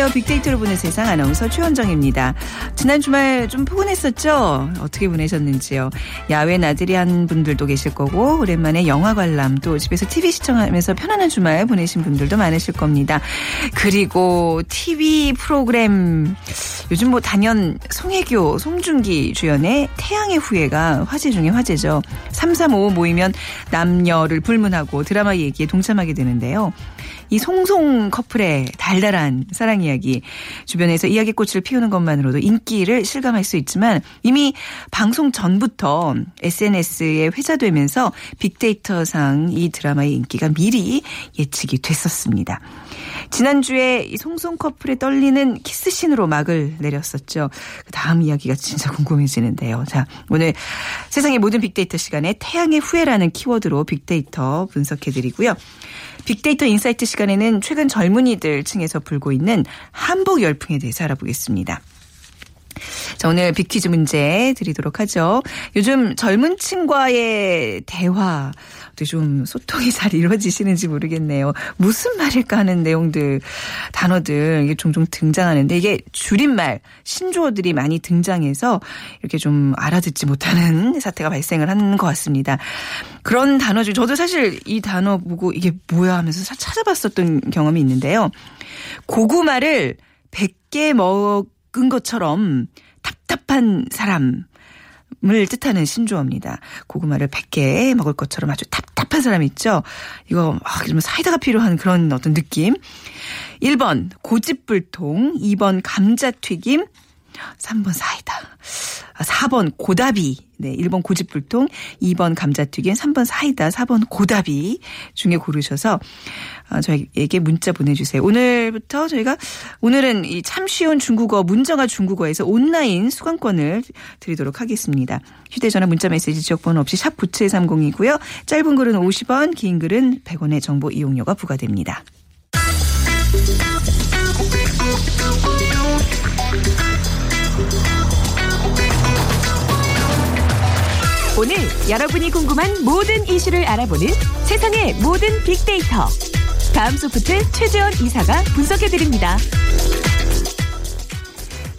안녕하세요. 빅데이터로 보는 세상 아나운서 최원정입니다. 지난 주말 좀 포근했었죠? 어떻게 보내셨는지요? 야외 나들이 한 분들도 계실 거고 오랜만에 영화 관람 또 집에서 TV 시청하면서 편안한 주말 보내신 분들도 많으실 겁니다. 그리고 TV 프로그램 요즘 뭐 단연 송혜교, 송중기 주연의 태양의 후예가 화제 중에 화제죠. 335 모이면 남녀를 불문하고 드라마 얘기에 동참하게 되는데요. 이 송송 커플의 달달한 사랑 이야기 주변에서 이야기꽃을 피우는 것만으로도 인기를 실감할 수 있지만 이미 방송 전부터 SNS에 회자되면서 빅데이터상 이 드라마의 인기가 미리 예측이 됐었습니다. 지난주에 이 송송 커플의 떨리는 키스신으로 막을 내렸었죠. 그 다음 이야기가 진짜 궁금해지는데요. 자, 오늘 세상의 모든 빅데이터 시간에 태양의 후예라는 키워드로 빅데이터 분석해드리고요. 빅데이터 insight 시간에는 최근 젊은이들 층에서 불고 있는 한복 열풍에 대해서 알아보겠습니다. 자, 오늘 빅퀴즈 문제 드리도록 하죠. 요즘 젊은 층과의 대화, 좀 소통이 잘 이루어지시는지 모르겠네요. 무슨 말일까 하는 내용들, 단어들, 이게 종종 등장하는데 이게 줄임말, 신조어들이 많이 등장해서 이렇게 좀 알아듣지 못하는 사태가 발생을 하는 것 같습니다. 그런 단어 중, 저도 사실 이 단어 보고 이게 뭐야 하면서 찾아봤었던 경험이 있는데요. 고구마를 100개 먹은 것처럼 답답한 사람. 을 뜻하는 신조어입니다. 고구마를 100개 먹을 것처럼 아주 답답한 사람 있죠? 이거, 아, 좀 사이다가 필요한 그런 어떤 느낌. 1번, 고집불통. 2번, 감자튀김. 3번, 사이다. 4번, 고다비. 네, 1번 고집불통, 2번 감자튀김, 3번 사이다, 4번 고다비 중에 고르셔서 어, 저에게 문자 보내주세요. 오늘부터 저희가 오늘은 이 참 쉬운 중국어 문정아 중국어에서 온라인 수강권을 드리도록 하겠습니다. 휴대전화 문자메시지 지역번호 없이 샵 9730이고요. 짧은 글은 50원, 긴 글은 100원의 정보 이용료가 부과됩니다. 오늘 여러분이 궁금한 모든 이슈를 알아보는 세상의 모든 빅데이터. 다음 소프트 최재원 이사가 분석해드립니다.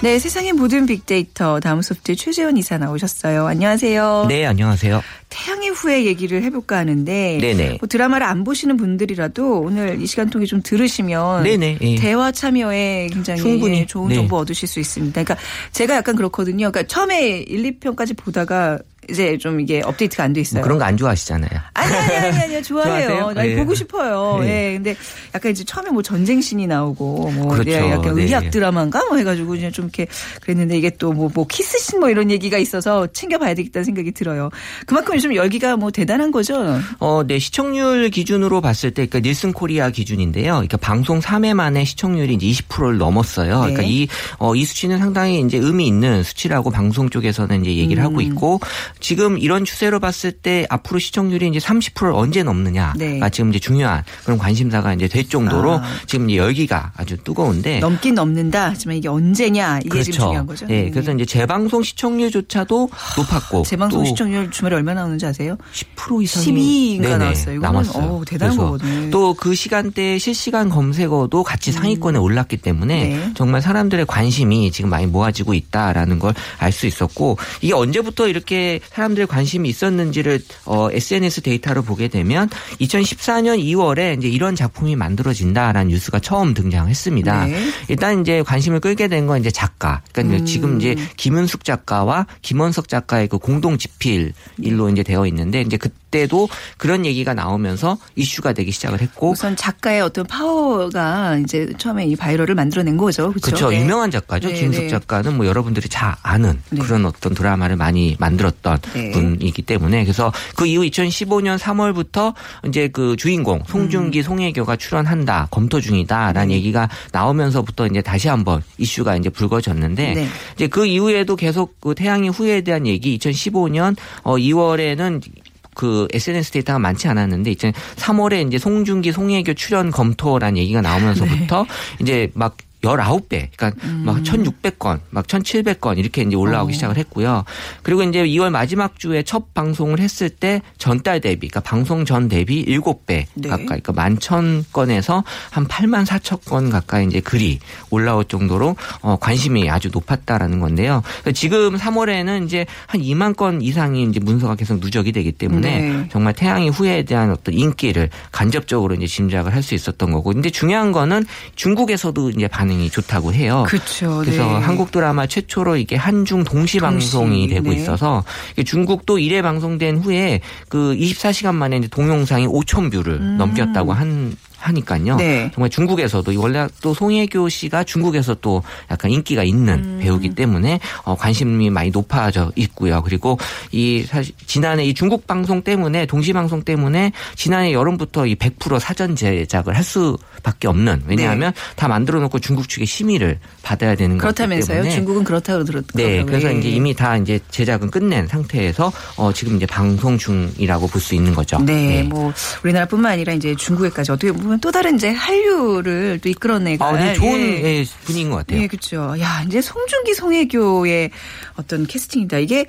네, 세상의 모든 빅데이터 다음 소프트 최재원 이사 나오셨어요. 안녕하세요. 네, 안녕하세요. 태양의 후예 얘기를 해볼까 하는데 네네. 뭐 드라마를 안 보시는 분들이라도 오늘 이 시간 통해 좀 들으시면 네네, 예. 대화 참여에 굉장히 충분히, 좋은 네. 정보 얻으실 수 있습니다. 그러니까 제가 약간 그렇거든요. 그러니까 처음에 1, 2편까지 보다가 이제 좀 이게 업데이트가 안 돼 있어요. 뭐 그런 거 안 좋아하시잖아요. 아니, 아니, 아니, 아니, 좋아해요. 나 예. 보고 싶어요. 예. 예. 근데 약간 이제 처음에 뭐 전쟁신이 나오고, 뭐, 그렇죠. 네, 약간 네. 의학 드라마인가? 뭐 해가지고 이제 좀 이렇게 그랬는데 이게 또 뭐, 뭐 키스신 뭐 이런 얘기가 있어서 챙겨봐야 되겠다는 생각이 들어요. 그만큼 요즘 열기가 뭐 대단한 거죠. 어, 네, 시청률 기준으로 봤을 때, 그러니까 닐슨 코리아 기준인데요. 그러니까 방송 3회 만에 시청률이 이제 20%를 넘었어요. 네. 그러니까 이, 어, 이 수치는 상당히 이제 의미 있는 수치라고 방송 쪽에서는 이제 얘기를 음. 하고 있고, 지금 이런 추세로 봤을 때 앞으로 시청률이 이제 30%를 언제 넘느냐가 네. 지금 이제 중요한 그런 관심사가 이제 될 정도로 아. 지금 이제 열기가 아주 뜨거운데. 넘긴 넘는다. 하지만 이게 언제냐. 이게 지금 중요한 거죠. 네, 음. 그래서 이제 재방송 시청률조차도 높았고. 재방송 또 시청률 주말에 얼마 나오는지 아세요? 10% 이상이 12인가 나왔어요. 이거는 남았어요. 어우, 대단한 거거든요. 또 그 시간대 실시간 검색어도 같이 상위권에 올랐기 때문에 네. 정말 사람들의 관심이 지금 많이 모아지고 있다라는 걸 알 수 있었고 이게 언제부터 이렇게 사람들의 관심이 있었는지를 어, SNS 데이터를 보게 되면 2014년 2월에 이제 이런 작품이 만들어진다라는 뉴스가 처음 등장했습니다. 네. 일단 이제 관심을 끌게 된 건 이제 작가. 그러니까 음. 지금 이제 김은숙 작가와 김원석 작가의 그 공동 집필 일로 이제 되어 있는데 이제 그그 때도 그런 얘기가 나오면서 이슈가 되기 시작을 했고 우선 작가의 어떤 파워가 이제 처음에 이 바이럴을 만들어낸 거죠. 그렇죠. 그렇죠. 네. 유명한 작가죠. 네, 김숙 네. 작가는 뭐 여러분들이 잘 아는 네. 그런 어떤 드라마를 많이 만들었던 네. 분이기 때문에 그래서 그 이후 2015년 3월부터 이제 그 주인공 송중기, 음. 송혜교가 출연한다, 검토 중이다라는 네. 얘기가 나오면서부터 이제 다시 한번 이슈가 이제 불거졌는데 네. 이제 그 이후에도 계속 그 태양의 후예에 대한 얘기 2015년 어 2월에는 그 SNS 데이터가 많지 않았는데 이제 3월에 이제 송중기, 송혜교 출연 검토란 얘기가 나오면서부터 이제 막 19배, 그러니까 막 1,600건, 막 1,700건 이렇게 이제 올라오기 시작을 했고요. 그리고 이제 2월 마지막 주에 첫 방송을 했을 때 전달 대비, 그러니까 방송 전 대비 7배 네. 가까이, 그러니까 11,000건에서 한 8만 4천 건 가까이 이제 글이 올라올 정도로 어, 관심이 아주 높았다라는 건데요. 그러니까 지금 3월에는 이제 한 2만 건 이상이 이제 문서가 계속 누적이 되기 때문에 네. 정말 태양의 후예에 대한 어떤 인기를 간접적으로 이제 짐작을 할 수 있었던 거고. 근데 중요한 거는 중국에서도 이제 반 응이 좋다고 해요. 그렇죠. 그래서 네. 한국 드라마 최초로 이게 한중 동시 방송이 동시, 되고 네. 있어서 중국도 1회 방송된 후에 그 24시간 만에 동영상이 5천 view를 넘겼다고 한 하니까요. 음. 네. 정말 중국에서도 원래 또 송혜교 씨가 중국에서 또 약간 인기가 있는 음. 배우기 때문에 어, 관심이 많이 높아져 있고요. 그리고 이 사실 지난해 이 중국 방송 때문에 동시 방송 때문에 지난해 여름부터 이 100% 사전 제작을 할 수밖에 없는 왜냐하면 다 만들어 놓고 중국 측의 심의를 받아야 되는 거기 네. 그렇다면서요? 때문에 중국은 그렇다고 들었거든요. 네, 그래서 이제 이미 다 이제 제작은 끝낸 상태에서 어 지금 이제 방송 중이라고 볼 수 있는 거죠. 네, 뭐 우리나라뿐만 아니라 이제 중국에까지 어떻게 보면 또 다른 이제 한류를 또 이끌어내가 아, 네, 좋은 예. 예, 분위기인 것 같아요. 예, 그렇죠. 야, 이제 송중기, 송혜교의 어떤 캐스팅이다. 이게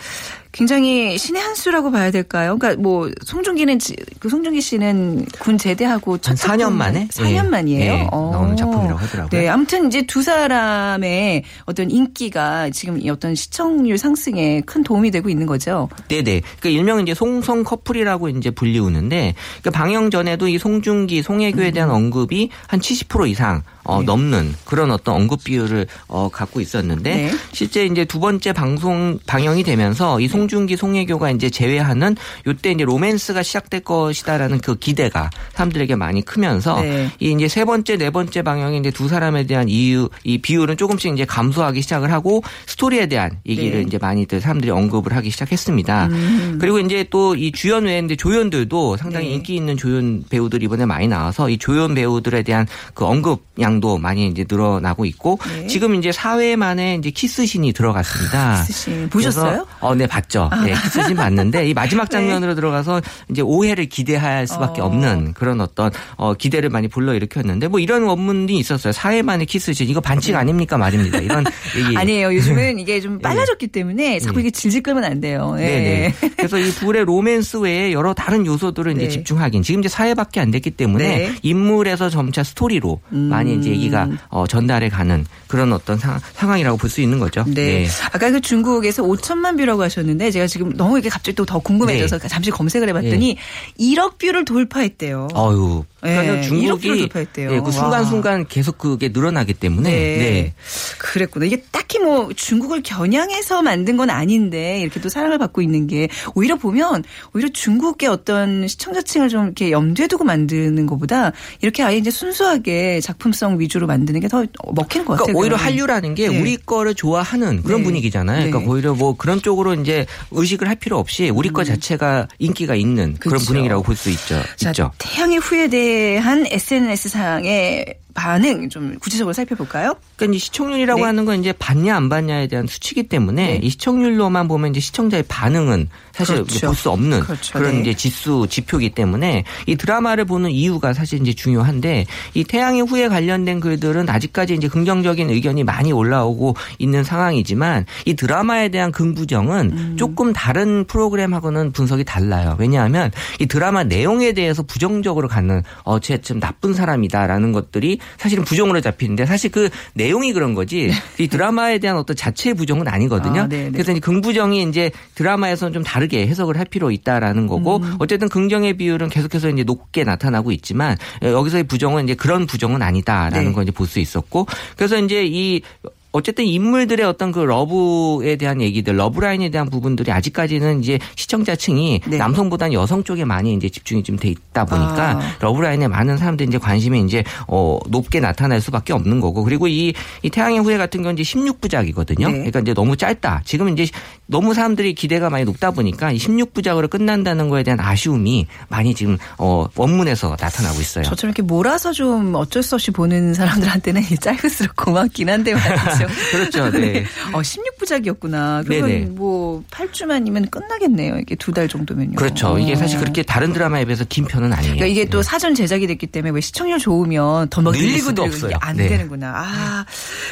굉장히 신의 한 수라고 봐야 될까요? 그러니까 뭐 송중기는 지- 그 송중기 씨는 군 제대하고 첫한 4년 작품- 만에? 4년 예. 만이에요. 예, 어. 나오는 작품이라고 하더라고요. 네, 아무튼 이제 두 사람의 어떤 인기가 지금 이 어떤 시청률 상승에 큰 도움이 되고 있는 거죠. 네 네. 그러니까 일명 이제 송송 커플이라고 이제 불리우는데, 그러니까 방영 전에도 이 송중기, 송혜교에 대한 언급이 한 70% 이상 어, 네. 넘는 그런 어떤 언급 비율을 어, 갖고 있었는데, 네. 실제 이제 두 번째 방송 방영이 되면서 이 송중기, 송혜교가 이제 제외하는 요때 이제 로맨스가 시작될 것이다라는 그 기대가 사람들에게 많이 크면서 네. 이 이제 세 번째, 네 번째 방영에 이제 두 사람에 대한 이유, 이 비율은 조금씩 이제 감소하기 시작을 하고 스토리에 대한 얘기를 네. 이제 많이들 사람들이 언급을 하기 시작했습니다. 음. 그리고 이제 또 이 주연 외에 이제 조연들도 상당히 네. 인기 있는 조연 배우들이 이번에 많이 나와서 이 조연 배우들에 대한 그 언급 양도 많이 이제 늘어나고 있고 네. 지금 이제 4회 만에 이제 키스신이 들어갔습니다. 키스신. 보셨어요? 어, 네, 봤죠. 네, 키스신 봤는데 이 마지막 장면으로 들어가서 이제 5회를 기대할 수밖에 어. 없는 그런 어떤 어, 기대를 많이 불러일으켰는데 뭐 이런 원문이 있었어요. 4회 만에 키스신 이거 반칙 아닙니까 말입니다. 이런 얘기. 아니에요. 요즘은 이게 좀 빨라졌기 때문에 자꾸 네. 이게 질질 끌면 안 돼요. 예. 네네. 그래서 이 둘의 로맨스 외에 여러 다른 요소들을 이제 네. 집중하긴 지금 이제 4회밖에 안 됐기 때문에 네. 음. 인물에서 점차 스토리로 많이 이제 얘기가 어, 전달해 가는 그런 어떤 상, 상황이라고 볼 수 있는 거죠. 네. 아까 그 중국에서 5천만 view라고 하셨는데 제가 지금 너무 이게 갑자기 또 더 궁금해져서 잠시 검색을 해봤더니 1억 view를 돌파했대요. 어유. 그러니까 네, 중국이 1억 view를 돌파했대요. 예, 그 와. 순간순간 계속 그게 늘어나기 때문에 네. 네. 그랬구나. 이게 딱히 뭐 중국을 겨냥해서 만든 건 아닌데 이렇게 또 사랑을 받고 있는 게 오히려 보면 오히려 중국의 어떤 시청자층을 좀 이렇게 염두에 두고 만드는 것보다 이렇게 아예 이제 순수하게 작품성 위주로 만드는 게 더 먹히는 것 같아요. 그러니까 오히려 그거는. 한류라는 게 네. 우리 거를 좋아하는 그런 네. 분위기잖아요. 네. 그러니까 오히려 뭐 그런 쪽으로 이제 의식을 할 필요 없이 우리 거 자체가 인기가 있는 그런 음. 그렇죠. 분위기라고 볼 수 있죠. 자, 있죠. 태양의 후에 대한 SNS 상의 반응 좀 구체적으로 살펴볼까요? 그러니까 이 시청률이라고 네. 하는 건 이제 받냐 안 받냐에 대한 수치이기 때문에 네. 이 시청률로만 보면 이제 시청자의 반응은 사실 그렇죠. 볼수 없는 그렇죠. 그런 네. 이제 지수 지표이기 때문에 이 드라마를 보는 이유가 사실 이제 중요한데 이 태양의 후에 관련된 글들은 아직까지 이제 긍정적인 의견이 많이 올라오고 있는 상황이지만 이 드라마에 대한 긍부정은 음. 조금 다른 프로그램하고는 분석이 달라요. 왜냐하면 이 드라마 내용에 대해서 부정적으로 갖는 어쟤좀 나쁜 사람이다라는 것들이 사실은 부정으로 잡히는데 사실 그 내용이 그런 거지 이 드라마에 대한 어떤 자체의 부정은 아니거든요. 아, 네, 네. 그래서 이제 긍부정이 이제 드라마에서는 좀 다르게 해석을 할 필요 있다라는 거고 음. 어쨌든 긍정의 비율은 계속해서 이제 높게 나타나고 있지만 여기서의 부정은 이제 그런 부정은 아니다라는 네. 걸 이제 볼 수 있었고 그래서 이제 이 어쨌든 인물들의 어떤 그 러브에 대한 얘기들, 러브라인에 대한 부분들이 아직까지는 이제 시청자층이 네. 남성보다는 여성 쪽에 많이 이제 집중이 좀 돼 있다 보니까 아. 러브라인에 많은 사람들이 이제 관심이 이제 어 높게 나타날 수밖에 없는 거고 그리고 이, 이 태양의 후예 같은 경우는 이제 16부작이거든요. 네. 그러니까 이제 너무 짧다. 지금 이제 너무 사람들이 기대가 많이 높다 보니까 이 16부작으로 끝난다는 거에 대한 아쉬움이 많이 지금 어 원문에서 나타나고 있어요. 저처럼 이렇게 몰아서 좀 어쩔 수 없이 보는 사람들한테는 이 짧을수록 고맙긴 한데 말이죠. 그렇죠. 네. 어, 16부작이었구나. 그러면 네네. 뭐 8주만이면 끝나겠네요. 이게 두 달 정도면요. 그렇죠. 이게 사실 어. 그렇게 다른 드라마에 비해서 긴 편은 아니에요. 그러니까 이게 또 사전 제작이 됐기 때문에 왜 시청률 좋으면 더 막 늘리고 늘리고. 이게 안 네. 되는구나. 아,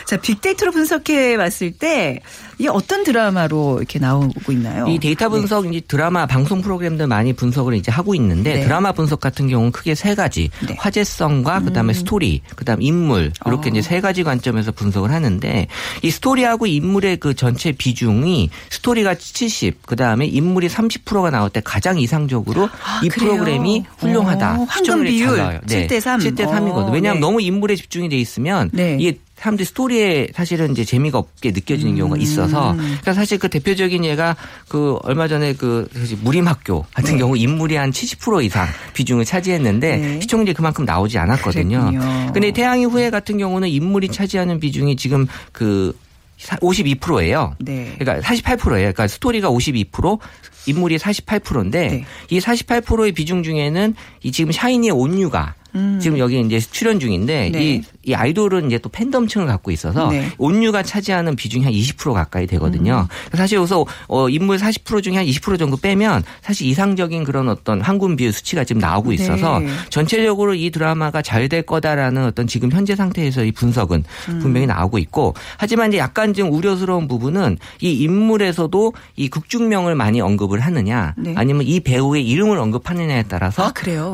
자 빅데이터로 분석해 봤을 때 이게 어떤 드라마로 이렇게 나오고 있나요? 이 데이터 분석 이제 드라마 방송 프로그램들 많이 분석을 이제 하고 있는데 네. 드라마 분석 같은 경우는 크게 세 가지 네. 화제성과 그다음에 스토리 그다음 인물 이렇게 어. 이제 세 가지 관점에서 분석을 하는데 이 스토리하고 인물의 그 전체 비중이 스토리가 70 그다음에 인물이 30%가 나올 때 가장 이상적으로 아, 이 그래요? 프로그램이 훌륭하다 어, 황금 비율 잘 나와요. 7대 3. 7대 3이거든요. 어, 왜냐하면 네. 너무 인물에 집중이 돼 있으면 네. 이게 사람들이 스토리에 사실은 이제 재미가 없게 느껴지는 경우가 음. 있어서 그러니까 사실 그 대표적인 예가 그 얼마 전에 그 무림학교 같은 네. 경우 인물이 한 70% 이상 비중을 차지했는데 네. 시청률이 그만큼 나오지 않았거든요. 그랬군요. 근데 태양의 후예 같은 경우는 인물이 차지하는 비중이 지금 그 52%예요. 네. 그러니까 48%예요. 그러니까 스토리가 52%, 인물이 48%인데 네. 이 48%의 비중 중에는 이 지금 샤이니의 온유가 지금 여기 이제 출연 중인데 음. 네. 이, 이 아이돌은 이제 또 팬덤층을 갖고 있어서 네. 음. 온유가 차지하는 비중이 한 20% 가까이 되거든요. 사실 여기서 어, 인물 40% 중에 한 20% 정도 빼면 사실 이상적인 그런 어떤 황금 비율 수치가 지금 나오고 있어서 네. 전체적으로 이 드라마가 잘 될 거다라는 어떤 지금 현재 상태에서 이 분석은 음. 분명히 나오고 있고 하지만 이제 약간 좀 우려스러운 부분은 이 인물에서도 이 극중명을 많이 언급을 하느냐 네. 아니면 이 배우의 이름을 언급하느냐에 따라서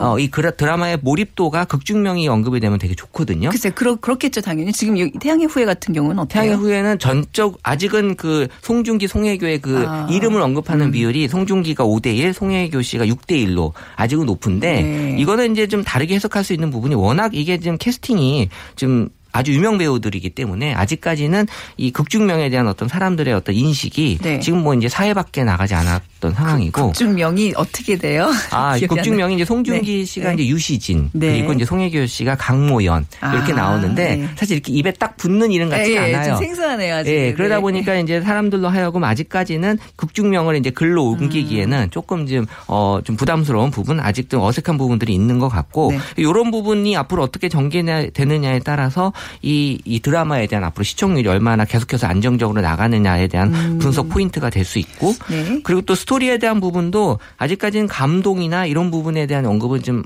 아? 어, 이 드라마의 몰입도 가 극중명이 언급이 되면 되게 좋거든요. 글쎄 그렇 그렇겠죠 당연히 지금 이 태양의 후예 같은 경우는 어때요? 태양의 후예는 전적 아직은 그 송중기 송혜교의 그 아. 이름을 언급하는 비율이 송중기가 5대 1, 송혜교 씨가 6대 1로 아직은 높은데 네. 이거는 이제 좀 다르게 해석할 수 있는 부분이 워낙 이게 지금 캐스팅이 좀 아주 유명 배우들이기 때문에 아직까지는 이 극중명에 대한 어떤 사람들의 어떤 인식이 네. 지금 뭐 이제 사회 밖에 나가지 않았 던 상황이고 중명이 어떻게 돼요? 아, 극중명이 이제 송중기 네. 씨가 네. 이제 유시진 네. 그리고 이제 송혜교 씨가 강모연 이렇게 아, 나오는데 네. 사실 이렇게 입에 딱 붙는 이름. 같지가 예, 예, 않아요. 좀 생소하네요 아직. 예, 그러다 네. 보니까 이제 사람들로 하여금 아직까지는 극중명을 이제 글로 옮기기에는 음. 조금 좀, 어, 좀 부담스러운 부분, 아직도 어색한 부분들이 있는 것 같고, 네. 이런 부분이 앞으로 어떻게 전개되느냐에 따라서 이, 이 드라마에 대한 앞으로 시청률이 얼마나 계속해서 안정적으로 나가느냐에 대한 분석 포인트가 될 수 있고, 음. 네. 그리고 또 스토리에 대한 부분도 아직까지는 감동이나 이런 부분에 대한 언급은 좀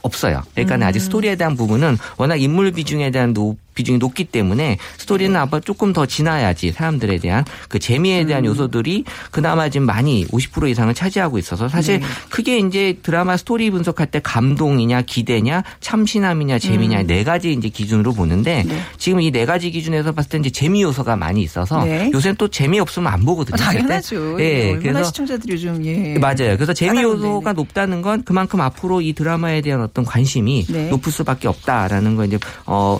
없어요. 그러니까 는 아직 스토리에 대한 부분은 워낙 인물 비중에 대한 높, 비중이 높기 때문에 스토리는 아마 조금 더 지나야지 사람들에 대한 그 재미에 대한 요소들이 그나마 지금 많이 50% 이상을 차지하고 있어서 사실 크게 이제 드라마 스토리 분석할 때 감동이냐 기대냐 참신함이냐 재미냐 네 가지 이제 기준으로 보는데 네. 지금 이 네 가지 기준에서 봤을 때 이제 재미 요소가 많이 있어서 네. 요새는 또 재미 없으면 안 보거든요. 아, 당연하죠. 예, 예, 그래서 시청자들이 요즘 예. 맞아요. 그래서 재미 요소가 높다는 건 그만큼 앞으로 이 드라마에 대한 어떤 관심이 네. 높을 수밖에 없다라는 거 이제 어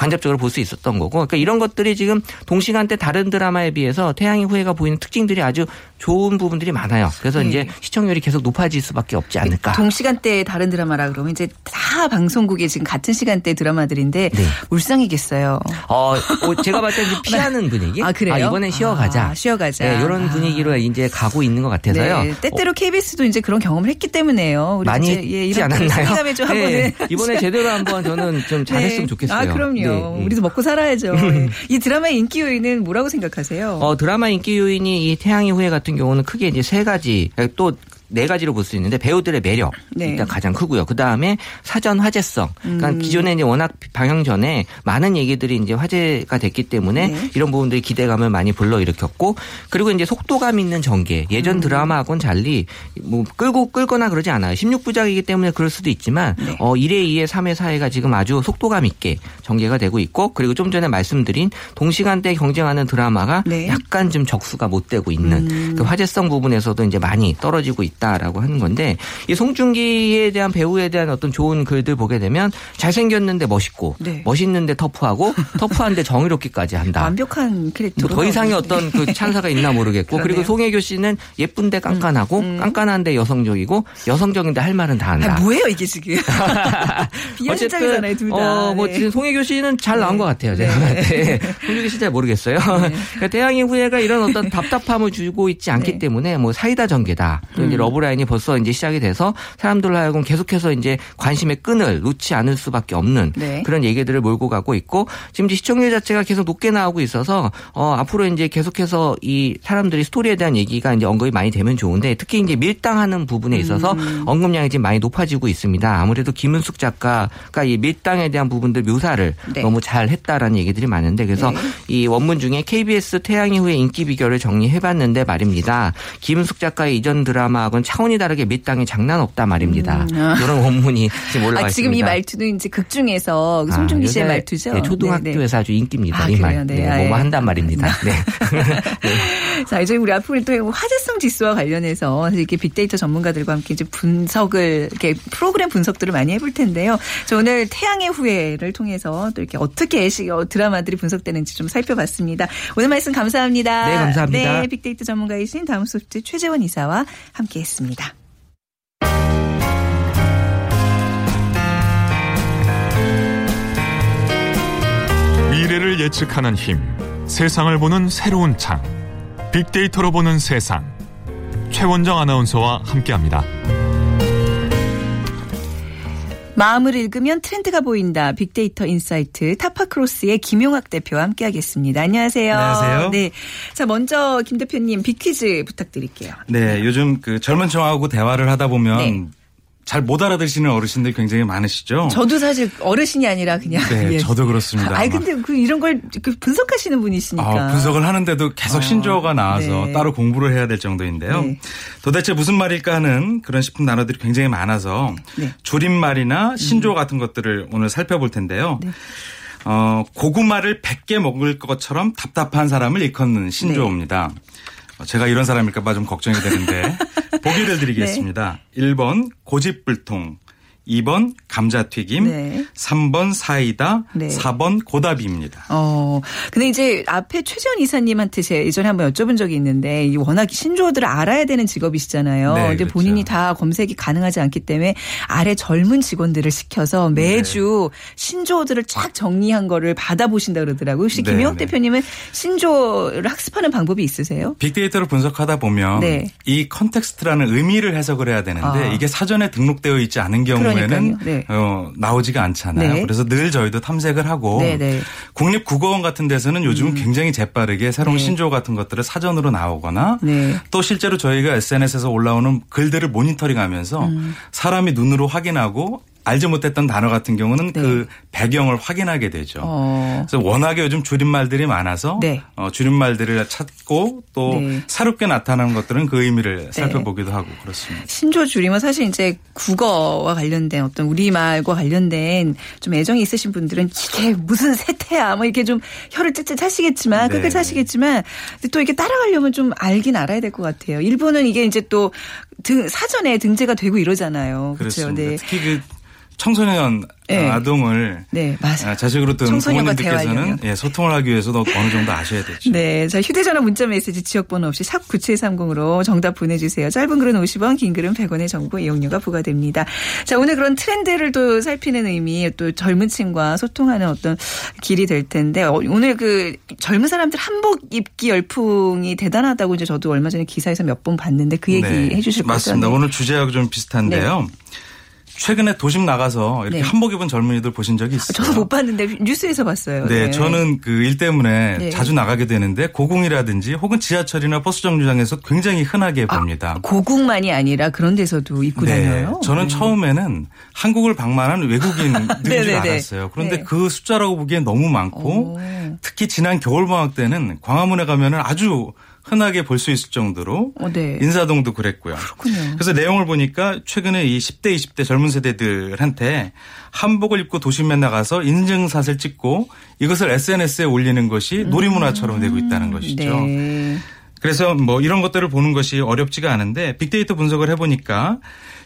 간접적으로 볼 수 있었던 거고. 그러니까 이런 것들이 지금 동시간대 다른 드라마에 비해서 태양의 후예가 보이는 특징들이 아주 좋은 부분들이 많아요. 그래서 네. 이제 시청률이 계속 높아질 수밖에 없지 않을까. 동시간대에 다른 드라마라 그러면 이제 다 방송국에 지금 같은 시간대 드라마들인데 네. 울상이겠어요. 어, 어, 제가 봤을 때 피하는 분위기. 아, 그래요? 이번엔 쉬어가자. 아, 쉬어가자. 네, 이런 아. 분위기로 이제 가고 있는 것 같아서요. 네, 때때로 KBS도 이제 그런 경험을 했기 때문에요. 많이 이제, 예, 이런 않았나요? 상담해 좀 네, 한번은 이번에 제대로 한번 저는 좀 잘했으면 네. 좋겠어요. 아, 그럼요. 네, 네. 우리도 먹고 살아야죠. 예. 이 드라마의 인기 요인은 뭐라고 생각하세요? 어, 드라마 인기 요인이 이 태양의 후예 같은 경우는 크게 이제 세 가지 또 네 가지로 볼 수 있는데 배우들의 매력 네. 일단 가장 크고요. 그 다음에 사전 화제성. 그러니까 음. 기존에 이제 워낙 방영 전에 많은 얘기들이 이제 화제가 됐기 때문에 네. 이런 부분들이 기대감을 많이 불러일으켰고 그리고 이제 속도감 있는 전개. 예전 음. 드라마하고는 달리 뭐 끌고 끌거나 그러지 않아요. 16부작이기 때문에 그럴 수도 있지만 네. 어 1회, 2회, 3회, 4회가 지금 아주 속도감 있게 전개가 되고 있고 그리고 좀 전에 말씀드린 동시간대 경쟁하는 드라마가 네. 약간 좀 적수가 못 되고 있는 음. 그 화제성 부분에서도 이제 많이 떨어지고 있다. 있다라고 하는 건데 이 송중기에 대한 배우에 대한 어떤 좋은 글들 보게 되면 잘생겼는데 멋있고 네. 멋있는데 터프하고 터프한데 정의롭기까지 한다. 완벽한 캐릭터로 뭐더 이상의 나오는데. 어떤 그 찬사가 있나 모르겠고. 음, 그리고 송혜교 씨는 예쁜데 깐깐하고 깐깐한데 여성적이고 여성적인데 할 말은 다 한다. 아, 뭐예요 이게 지금? 비현실적이잖아요 둘 다. 어, 뭐 네. 지금 송혜교 씨는 잘 나온 것 같아요. 제가 네. 봤을 때. 송혜교 씨 잘 모르겠어요. 그러니까 태양의 후예가 이런 어떤 답답함을 주고 있지 않기 네. 때문에 뭐 사이다 전개다. 또 이제 러브라인이 벌써 이제 시작이 돼서 사람들로 하여금 계속해서 이제 관심의 끈을 놓지 않을 수밖에 없는 네. 그런 얘기들을 몰고 가고 있고 지금 이제 시청률 자체가 계속 높게 나오고 있어서 어 앞으로 이제 계속해서 이 사람들이 스토리에 대한 얘기가 이제 언급이 많이 되면 좋은데 특히 이제 밀당하는 부분에 있어서 음. 언급량이 지금 많이 높아지고 있습니다. 아무래도 김은숙 작가가 이 밀당에 대한 부분들 묘사를 네. 너무 잘 했다라는 얘기들이 많은데 그래서 네. 이 원문 중에 KBS 태양의 후예 인기 비결을 정리해봤는데 말입니다. 김은숙 작가의 이전 드라마하고는 차원이 다르게 밀당이 장난 없다 말입니다. 이런 원문이 지금 올라와 아, 지금 이 있습니다. 말투는 이제 극 중에서 그 송중기 씨의 말투죠. 네, 초등학교에서 네, 네. 아주 인기입니다. 아, 이 말. 네. 네, 아, 뭐뭐 예. 한단 말입니다. 네. 자, 이제 우리 앞으로 또 화제성 지수와 관련해서 이렇게 빅데이터 전문가들과 함께 이제 분석을 이렇게 프로그램 분석들을 많이 해볼 텐데요. 저 오늘 태양의 후예를 통해서 또 이렇게 어떻게 시- 어, 드라마들이 분석되는지 좀 살펴봤습니다. 오늘 말씀 감사합니다. 네, 감사합니다. 네, 빅데이터 전문가이신 다음 소프트 최재원 이사와 함께 했습니다. 미래를 예측하는 힘, 세상을 보는 새로운 창, 빅데이터로 보는 세상. 최원정 아나운서와 함께합니다. 마음을 읽으면 트렌드가 보인다. 빅데이터 insight 타파크로스의 김용학 대표와 함께하겠습니다. 안녕하세요. 안녕하세요. 네. 자, 먼저 김 대표님 빅퀴즈 부탁드릴게요. 네, 요즘 그 젊은 층하고 대화를 하다 보면 네. 잘 못 알아들으시는 어르신들 굉장히 많으시죠? 저도 사실 어르신이 아니라 그냥. 네, 예. 저도 그렇습니다. 아니 근데 그 이런 걸그 분석하시는 분이시니까. 아, 분석을 하는데도 계속 신조어가 나와서 네. 따로 공부를 해야 될 정도인데요. 네. 도대체 무슨 말일까 하는 그런 싶은 단어들이 굉장히 많아서 네. 줄임말이나 신조어 같은 것들을 오늘 살펴볼 텐데요. 네. 어, 고구마를 100개 먹을 것처럼 답답한 사람을 일컫는 신조어입니다. 네. 어, 제가 이런 사람일까봐 좀 걱정이 되는데 보기를 드리겠습니다. 1번 고집불통, 2번 감자튀김, 네. 3번 사이다, 네. 4번 고답입니다. 어, 근데 이제 앞에 최재원 이사님한테 제가 예전에 한번 여쭤본 적이 있는데 이 워낙 신조어들을 알아야 되는 직업이시잖아요. 네, 근데 그렇죠. 본인이 다 검색이 가능하지 않기 때문에 아래 젊은 직원들을 시켜서 매주 신조어들을 쫙 정리한 거를 받아보신다 그러더라고요. 혹시 네, 김용학 네. 대표님은 신조어를 학습하는 방법이 있으세요? 빅데이터를 분석하다 보면 네. 이 context라는 의미를 해석을 해야 되는데 아. 이게 사전에 등록되어 있지 않은 경우에 는 그러니까요. 네. 어, 나오지가 않잖아요. 네. 그래서 늘 저희도 탐색을 하고 네, 네. 국립국어원 같은 데서는 요즘은 굉장히 재빠르게 새로운 네. 신조어 같은 것들을 사전으로 나오거나 네. 또 실제로 저희가 SNS에서 올라오는 글들을 모니터링하면서 음. 사람이 눈으로 확인하고 알지 못했던 단어 같은 경우는 네. 그 배경을 확인하게 되죠. 어. 그래서 워낙에 요즘 줄임말들이 많아서 네. 어, 줄임말들을 찾고 또 네. 새롭게 나타나는 것들은 그 의미를 살펴보기도 하고 그렇습니다. 신조어 줄이면 사실 이제 국어와 관련된 어떤 우리말과 관련된 좀 애정이 있으신 분들은 이게 무슨 세태야 뭐 이렇게 좀 혀를 찔찔 하시겠지만 네. 끝끝 하시겠지만 근데 또 이렇게 따라가려면 좀 알긴 알아야 될 것 같아요. 일본은 이게 이제 또 등, 사전에 등재가 되고 이러잖아요. 그렇죠. 네. 특히 그 청소년 네. 아동을 네, 맞아요. 아, 자식으로 둔 부모님들께서는. 예, 소통을 하기 위해서도 어느 정도 아셔야 되죠. 네. 자, 휴대전화 문자 메시지 지역번호 없이 샵 9730으로 정답 보내주세요. 짧은 글은 50원, 긴 글은 100원의 정보 이용료가 부과됩니다. 자, 오늘 그런 트렌드를 또 살피는 의미, 또 젊은 층과 소통하는 어떤 길이 될 텐데, 어, 오늘 그 젊은 사람들 한복 입기 열풍이 대단하다고 이제 저도 얼마 전에 기사에서 몇 번 봤는데 그 얘기 네, 해주실 거죠? 맞습니다. 오늘 주제하고 좀 비슷한데요. 최근에 도심 나가서 이렇게 네. 한복 입은 젊은이들 보신 적이 있어요? 저도 못 봤는데 뉴스에서 봤어요. 네, 저는 그 일 때문에 네. 자주 나가게 되는데 고궁이라든지 혹은 지하철이나 버스 정류장에서 굉장히 흔하게 봅니다. 고국만이 아니라 그런 데서도 입고 네, 다녀요. 저는 네. 처음에는 한국을 방문한 외국인들인 줄 네네네. 알았어요. 그런데 네. 그 숫자라고 보기엔 너무 많고 오. 특히 지난 겨울 방학 때는 광화문에 가면은 아주 흔하게 볼 수 있을 정도로 어, 네. 인사동도 그랬고요. 그렇군요. 그래서 내용을 보니까 최근에 이 10대, 20대 젊은 세대들한테 한복을 입고 도심에 나가서 인증샷을 찍고 이것을 SNS에 올리는 것이 놀이문화처럼 되고 있다는 것이죠. 네. 그래서 뭐 이런 것들을 보는 것이 어렵지가 않은데 빅데이터 분석을 해보니까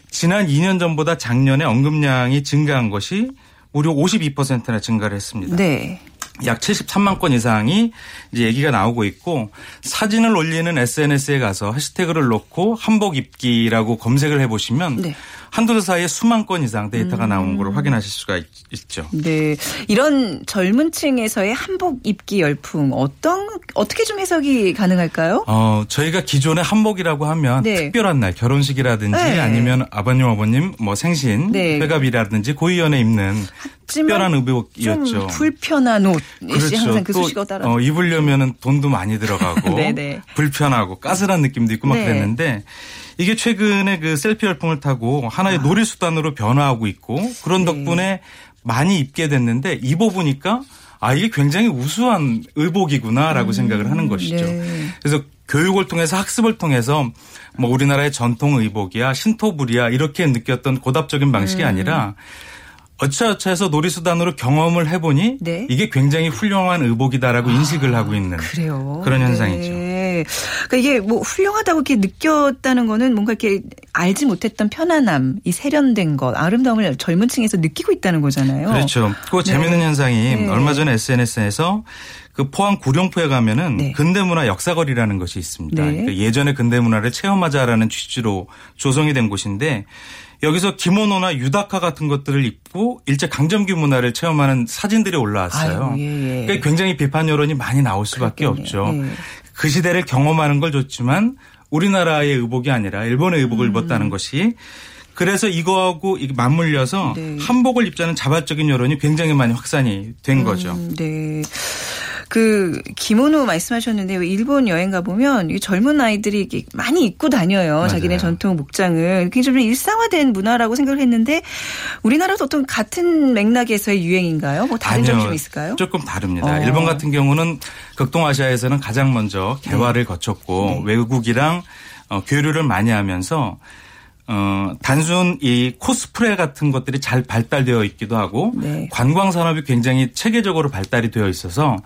지난 2년 전보다 작년에 언급량이 증가한 것이 무려 52%나 증가를 했습니다. 네. 약 73만 건 이상이 이제 얘기가 나오고 있고 사진을 올리는 SNS에 가서 해시태그를 놓고 한복 입기라고 검색을 해보시면 네. 한두 달 사이에 수만 건 이상 데이터가 나온 걸 확인하실 수가 있, 있죠. 네. 이런 젊은 층에서의 한복 입기 열풍 어떤 어떻게 좀 해석이 가능할까요? 어, 저희가 기존에 한복이라고 하면 네. 특별한 날 결혼식이라든지 네. 아니면 아버님 아버님 뭐 생신 네. 회갑이라든지 고위원에 입는 특별한 좀 의복이었죠. 불편한 옷. 항상 그 또, 수식어 따라. 어, 입으려면은 돈도 많이 들어가고 네네. 불편하고 까슬한 느낌도 있고 막 네. 그랬는데 이게 최근에 그 셀피 열풍을 타고 하나의 놀이 수단으로 변화하고 있고 그런 네. 덕분에 많이 입게 됐는데 입어보니까 아 이게 굉장히 우수한 의복이구나라고 생각을 하는 것이죠. 네. 그래서 교육을 통해서 학습을 통해서 뭐 우리나라의 전통 의복이야 신토불이야 이렇게 느꼈던 고답적인 방식이 음. 아니라 어차어차해서 놀이수단으로 경험을 해보니 네. 이게 굉장히 훌륭한 의복이다라고 인식을 하고 있는 그래요. 그런 현상이죠. 네. 그러니까 이게 뭐 훌륭하다고 이렇게 느꼈다는 거는 뭔가 이렇게 알지 못했던 편안함, 이 세련된 것, 아름다움을 젊은 층에서 느끼고 있다는 거잖아요. 그렇죠. 그 재미있는 현상이 네. 얼마 전에 SNS에서 그 포항 구룡포에 가면은 네. 근대문화 역사거리라는 것이 있습니다. 네. 그러니까 예전의 근대문화를 체험하자라는 취지로 조성이 된 곳인데 여기서 기모노나 유다카 같은 것들을 입고 일제 강점기 문화를 체험하는 사진들이 올라왔어요. 아유, 예, 예. 그러니까 굉장히 비판 여론이 많이 나올 수밖에 그렇겠네요. 없죠. 예. 그 시대를 경험하는 걸 좋지만 우리나라의 의복이 아니라 일본의 의복을 음. 입었다는 것이 그래서 이거하고 맞물려서 네. 한복을 입자는 자발적인 여론이 굉장히 많이 확산이 된 거죠. 음, 네. 그 기모노 말씀하셨는데 일본 여행 가 보면 이 젊은 아이들이 많이 입고 다녀요. 맞아요. 자기네 전통 목장을 굉장히 좀 일상화된 문화라고 생각을 했는데 우리나라도 어떤 같은 맥락에서의 유행인가요? 뭐 다른 점이. 좀 있을까요? 조금 다릅니다. 어. 일본 같은 경우는 극동아시아에서는 가장 먼저 개화를 네. 거쳤고 외국이랑 어, 교류를 많이 하면서 어, 단순 이 코스프레 같은 것들이 잘 발달되어 있기도 하고 네. 관광 산업이 굉장히 체계적으로 발달이 되어 있어서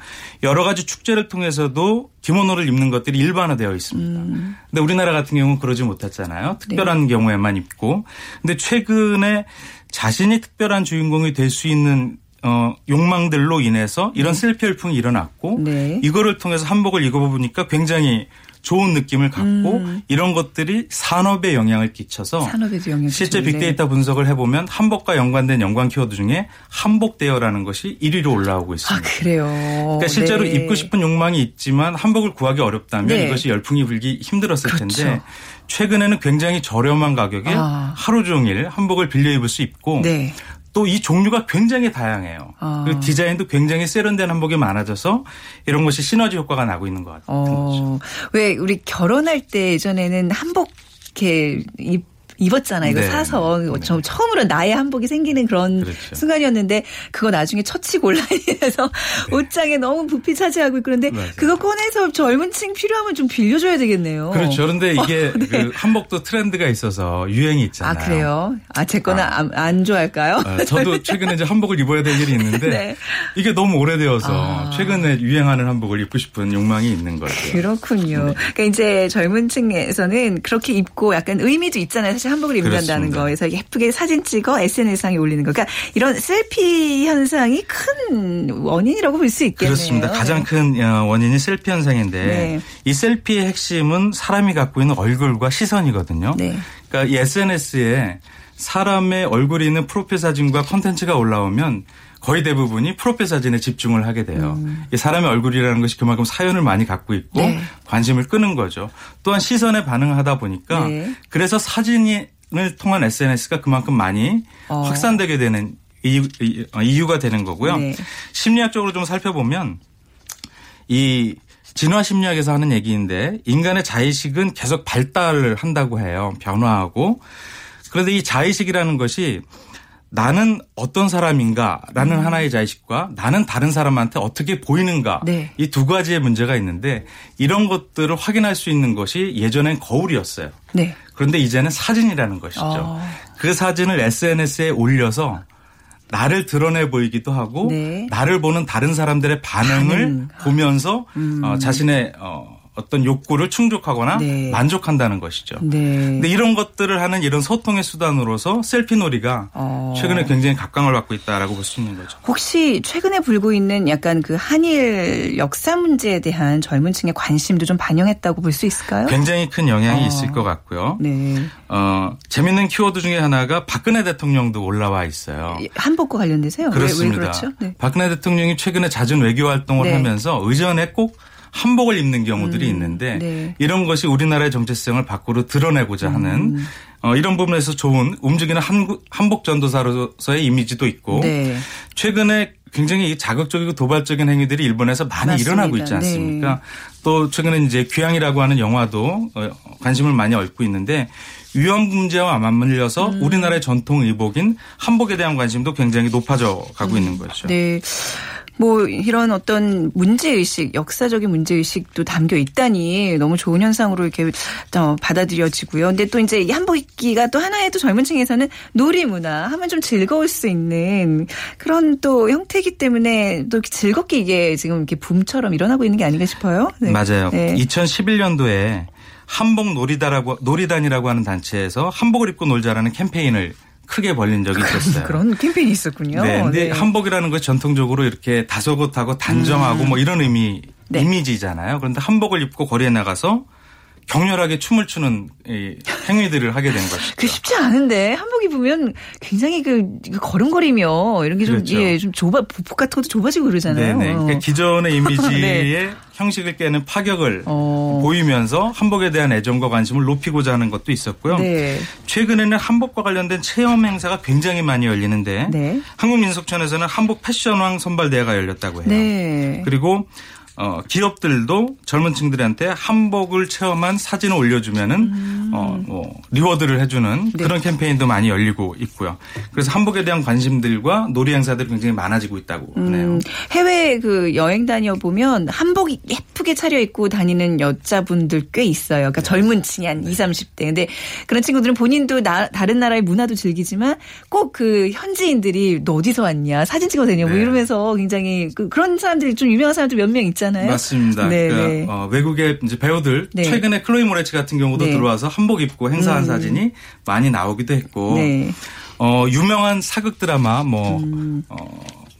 여러 가지 축제를 통해서도 기모노를 입는 것들이 일반화되어 있습니다. 음. 근데 우리나라 같은 경우는 그러지 못했잖아요. 특별한 네. 경우에만 입고. 근데 최근에 자신이 특별한 주인공이 될 수 있는 어, 욕망들로 인해서 이런 셀피 열풍이 일어났고 네. 이거를 통해서 한복을 입어보니까 굉장히 좋은 느낌을 갖고 이런 것들이 산업에 영향을 끼쳐서 음. 산업에도 영향 실제 끼치는데. 빅데이터 분석을 해보면 한복과 연관된 연관 키워드 중에 한복 대여라는 것이 1위로 올라오고 아 있습니다. 그래요. 그러니까 실제로 네. 입고 싶은 욕망이 있지만 한복을 구하기 어렵다면 네. 이것이 열풍이 불기 힘들었을 그렇죠. 텐데 최근에는 굉장히 저렴한 가격에 아. 하루 종일 한복을 빌려 입을 수 있고 네. 또 이 종류가 굉장히 다양해요. 아. 그리고 디자인도 굉장히 세련된 한복이 많아져서 이런 것이 시너지 효과가 나고 있는 것 같은 거죠. 어, 왜 우리 결혼할 때 예전에는 한복 이렇게 입 입었잖아요. 이거 네. 사서 네. 저 처음으로 나의 한복이 생기는 그런 그렇죠. 순간이었는데 그거 나중에 처치곤란해서 옷장에 너무 부피 차지하고 그런데 네. 맞아요. 그거 꺼내서 젊은 층 필요하면 좀 빌려줘야 되겠네요. 그렇죠. 그런데 이게 그 한복도 트렌드가 있어서 유행이 아 있잖아요. 그래요? 아제 거는 안, 안 좋아할까요? 어, 저도 최근에 이제 한복을 입어야 될 일이 있는데 네. 이게 너무 오래되어서 아. 최근에 유행하는 한복을 입고 싶은 욕망이 있는 거죠. 그렇군요. 네. 그러니까 이제 젊은 층에서는 그렇게 입고 약간 의미도 있잖아요. 사실 한복을 입는다는 그렇습니다. 거에서 예쁘게 사진 찍어 SNS상에 올리는 거. 그러니까 이런 셀피 현상이 큰 원인이라고 볼 수 있겠네요. 그렇습니다. 가장 큰 어, 원인이 셀피 현상인데 네. 이 셀피의 핵심은 사람이 갖고 있는 얼굴과 시선이거든요. 네. 그러니까 이 SNS에 사람의 얼굴이 있는 프로필 사진과 컨텐츠가 올라오면 거의 대부분이 프로필 사진에 집중을 하게 돼요. 이 사람의 얼굴이라는 것이 그만큼 사연을 많이 갖고 있고 음. 네. 관심을 끄는 거죠. 또한 시선에 반응하다 보니까 네. 그래서 사진을 통한 SNS가 그만큼 많이 어. 확산되게 되는 이유, 이- 어, 이유가 되는 거고요. 네. 심리학적으로 좀 살펴보면 이 진화 심리학에서 하는 얘기인데 인간의 자의식은 계속 발달을 한다고 해요. 변화하고. 그런데 이 자의식이라는 것이 나는 어떤 사람인가라는 하나의 자의식과 나는 다른 사람한테 어떻게 보이는가 음. 네. 이두 가지의 문제가 있는데 이런 것들을 확인할 수 있는 것이 예전엔 거울이었어요. 네. 그런데 이제는 사진이라는 것이죠. 어. 그 사진을 SNS에 올려서 나를 드러내 보이기도 하고 네. 나를 보는 다른 사람들의 반응을 반응. 음. 보면서 어, 자신의 어, 어떤 욕구를 충족하거나 네. 만족한다는 것이죠. 네. 근데 이런 것들을 하는 이런 소통의 수단으로서 셀피놀이가 어. 최근에 굉장히 각광을 받고 있다라고 볼 수 있는 거죠. 혹시 최근에 불고 있는 약간 그 한일 역사 문제에 대한 젊은 층의 관심도 좀 반영했다고 볼 수 있을까요? 굉장히 큰 영향이 어. 있을 것 같고요. 네. 어, 재밌는 키워드 중에 하나가 박근혜 대통령도 올라와 있어요. 한복과 관련돼서요? 왜- 그렇습니다. 왜, 그렇죠? 네. 박근혜 대통령이 최근에 잦은 외교 활동을 네. 하면서 의전에 꼭 한복을 입는 경우들이 음, 있는데 네. 이런 것이 우리나라의 정체성을 밖으로 드러내고자 하는 음. 어, 이런 부분에서 좋은 움직이는 한국, 한복 전도사로서의 이미지도 있고 네. 최근에 굉장히 자극적이고 도발적인 행위들이 일본에서 많이 맞습니다. 일어나고 있지 않습니까? 또 최근에 이제 귀향이라고 하는 영화도 어, 관심을 많이 얻고 있는데 위험 문제와 맞물려서 음. 우리나라의 전통 의복인 한복에 대한 관심도 굉장히 높아져 가고 있는 거죠. 네. 뭐 이런 어떤 문제의식, 역사적인 문제의식도 담겨 있다니 너무 좋은 현상으로 이렇게 어, 받아들여지고요. 근데 또 이제 이 한복 입기가 또 하나의 또 젊은 층에서는 놀이문화 하면 좀 즐거울 수 있는 그런 또 형태이기 때문에 또 즐겁게 이게 지금 이렇게 붐처럼 일어나고 있는 게 아닌가 싶어요. 네. 맞아요. 네. 2011년도에 한복 놀이다라고 놀이단이라고 하는 단체에서 한복을 입고 놀자라는 캠페인을 크게 벌린 적이 있었어요. 그런 캠페인이 있었군요. 네, 근데 네. 한복이라는 것이 전통적으로 이렇게 다소곳하고 단정하고 뭐 이런 의미 음. 네. 이미지잖아요. 그런데 한복을 입고 거리에 나가서 격렬하게 춤을 추는 이 행위들을 하게 된 것이죠. 그 쉽지 않은데 한복 입으면 굉장히 그 걸음걸이며 이런 게좀 그렇죠. 예, 좀 좁아 보폭 같은 것도 좁아지고 그러잖아요. 네네. 그러니까 기존의 이미지의 네. 형식을 깨는 파격을 어. 보이면서 한복에 대한 애정과 관심을 높이고자 하는 것도 있었고요. 네. 최근에는 한복과 관련된 체험 행사가 굉장히 많이 열리는데 네. 한국민속촌에서는 한복 패션왕 선발대회가 열렸다고 해요. 네. 그리고 어, 기업들도 젊은 층들한테 한복을 체험한 사진을 올려주면은 어, 뭐 리워드를 해주는 음. 네. 그런 캠페인도 많이 열리고 있고요. 그래서 한복에 대한 관심들과 놀이 행사들이 굉장히 많아지고 있다고 하네요. 음, 해외 그 여행 다녀 보면 한복 예쁘게 차려 입고 다니는 여자분들 꽤 있어요. 네. 그러니까 젊은 층이 한 20, 30대. 근데 그런 친구들은 본인도 나- 다른 나라의 문화도 즐기지만 꼭 그 현지인들이 너 어디서 왔냐 사진 찍어도 되냐 뭐 네. 이러면서 굉장히 그, 런 사람들이 좀 유명한 사람들 몇 명 있잖아요. 맞습니다. 네, 그러니까 네. 어, 외국의 이제 배우들 네. 최근에 클로이 모레치 같은 경우도 네. 들어와서 한복 입고 행사한 음. 사진이 많이 나오기도 했고 네. 어, 유명한 사극 드라마 뭐 음. 어,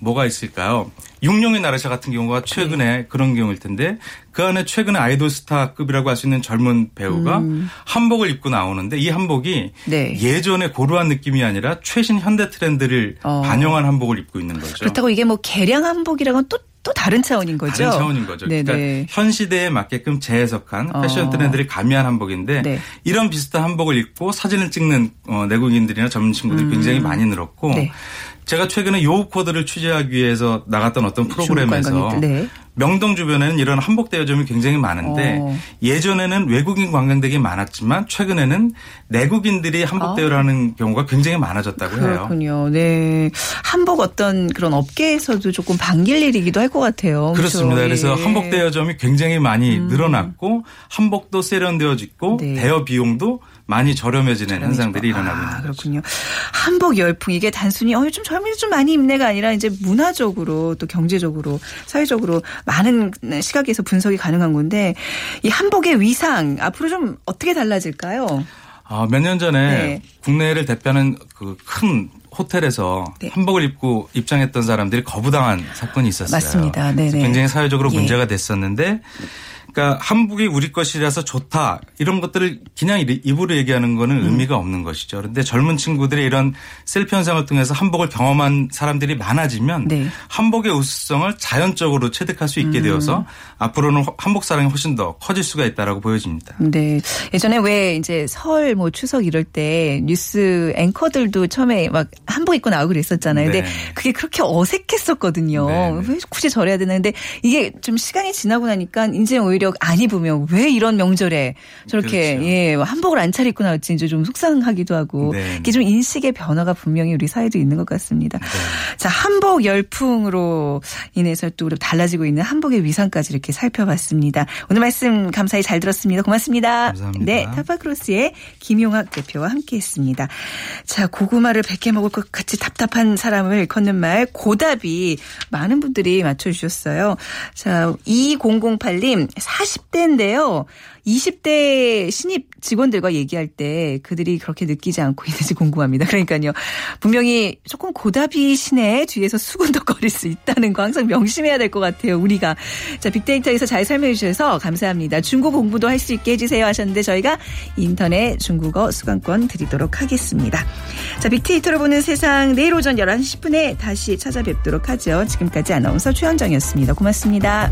뭐가 있을까요? 육룡의 나라샤 같은 경우가 최근에 네. 그런 경우일 텐데 그 안에 최근에 아이돌 스타급이라고 할 수 있는 젊은 배우가 한복을 입고 나오는데 이 한복이 음. 네. 예전의 고루한 느낌이 아니라 최신 현대 트렌드를 어. 반영한 한복을 입고 있는 거죠. 그렇다고 이게 뭐 개량 한복이랑은 또, 또 다른 차원인 거죠. 다른 차원인 거죠. 네네. 그러니까 현 시대에 맞게끔 재해석한 어. 패션 트렌드를 가미한 한복인데 네. 이런 비슷한 한복을 입고 사진을 찍는 어, 내국인들이나 젊은 친구들이 굉장히 많이 늘었고 음. 네. 제가 최근에 요우 코드를 취재하기 위해서 나갔던 어떤 프로그램에서 네. 명동 주변에는 이런 한복 대여점이 굉장히 많은데 어. 예전에는 외국인 관광객이 많았지만 최근에는 내국인들이 한복 아. 대여를 하는 경우가 굉장히 많아졌다고 해요. 그렇군요. 네. 한복 어떤 그런 업계에서도 조금 반길 일이기도 할 것 같아요. 그렇습니다. 그렇죠? 그래서 예. 한복 대여점이 굉장히 많이 늘어났고 한복도 세련되어지고 네. 대여 비용도 많이 저렴해지는 현상들이 일어나고 아, 있는 거죠. 그렇군요. 한복 열풍 이게 단순히 어, 좀 젊은이 좀 많이 입네가 아니라 이제 문화적으로 또 경제적으로 사회적으로 많은 시각에서 분석이 가능한 건데 이 한복의 위상 앞으로 좀 어떻게 달라질까요? 아, 몇 년 전에 네. 국내를 대표하는 그 큰 호텔에서 네. 한복을 입고 입장했던 사람들이 거부당한 사건이 있었어요. 맞습니다. 네네. 굉장히 사회적으로 예. 문제가 됐었는데 그러니까 한복이 우리 것이라서 좋다 이런 것들을 그냥 이- 입으로 얘기하는 거는 의미가 없는 것이죠. 그런데 젊은 친구들이 이런 셀피 현상을 통해서 한복을 경험한 사람들이 많아지면 네. 한복의 우수성을 자연적으로 체득할 수 있게 되어서 앞으로는 한복 사랑이 훨씬 더 커질 수가 있다라고 보여집니다. 네. 예전에 왜 이제 설 뭐 추석 이럴 때 뉴스 앵커들도 처음에 막 한복 입고 나오고 그랬었잖아요. 근데 네. 그게 그렇게 어색했었거든요. 네, 네. 왜 굳이 저래야 되는데 이게 좀 시간이 지나고 나니까 이제 오히려 안 입으면 왜 이런 명절에 저렇게 그렇죠. 예, 한복을 안 차려입고 나올지 이제 좀 속상하기도 하고 네. 이게 좀 인식의 변화가 분명히 우리 사회도 있는 것 같습니다. 자, 한복 열풍으로 인해서 또 달라지고 있는 한복의 위상까지 이렇게 살펴봤습니다. 오늘 말씀 감사히 잘 들었습니다. 고맙습니다. 감사합니다. 네, 타파크로스의 김용학 대표와 함께했습니다. 자, 고구마를 100개 먹을 것 같이 답답한 사람을 걷는 말 고답이 많은 분들이 맞춰주셨어요. 자, 2008님 40대인데요. 20대 신입 직원들과 얘기할 때 그들이 그렇게 느끼지 않고 있는지 궁금합니다. 그러니까요. 분명히 조금 고답이시네 뒤에서 수군덕거릴 수 있다는 거 항상 명심해야 될 것 같아요. 우리가. 자, 빅데이터에서 잘 설명해 주셔서 감사합니다. 중국 공부도 할 수 있게 해주세요 하셨는데 저희가 인터넷 중국어 수강권 드리도록 하겠습니다. 자, 빅데이터로 보는 세상 내일 오전 11시 10분에 다시 찾아뵙도록 하죠. 지금까지 아나운서 최현정이었습니다. 고맙습니다.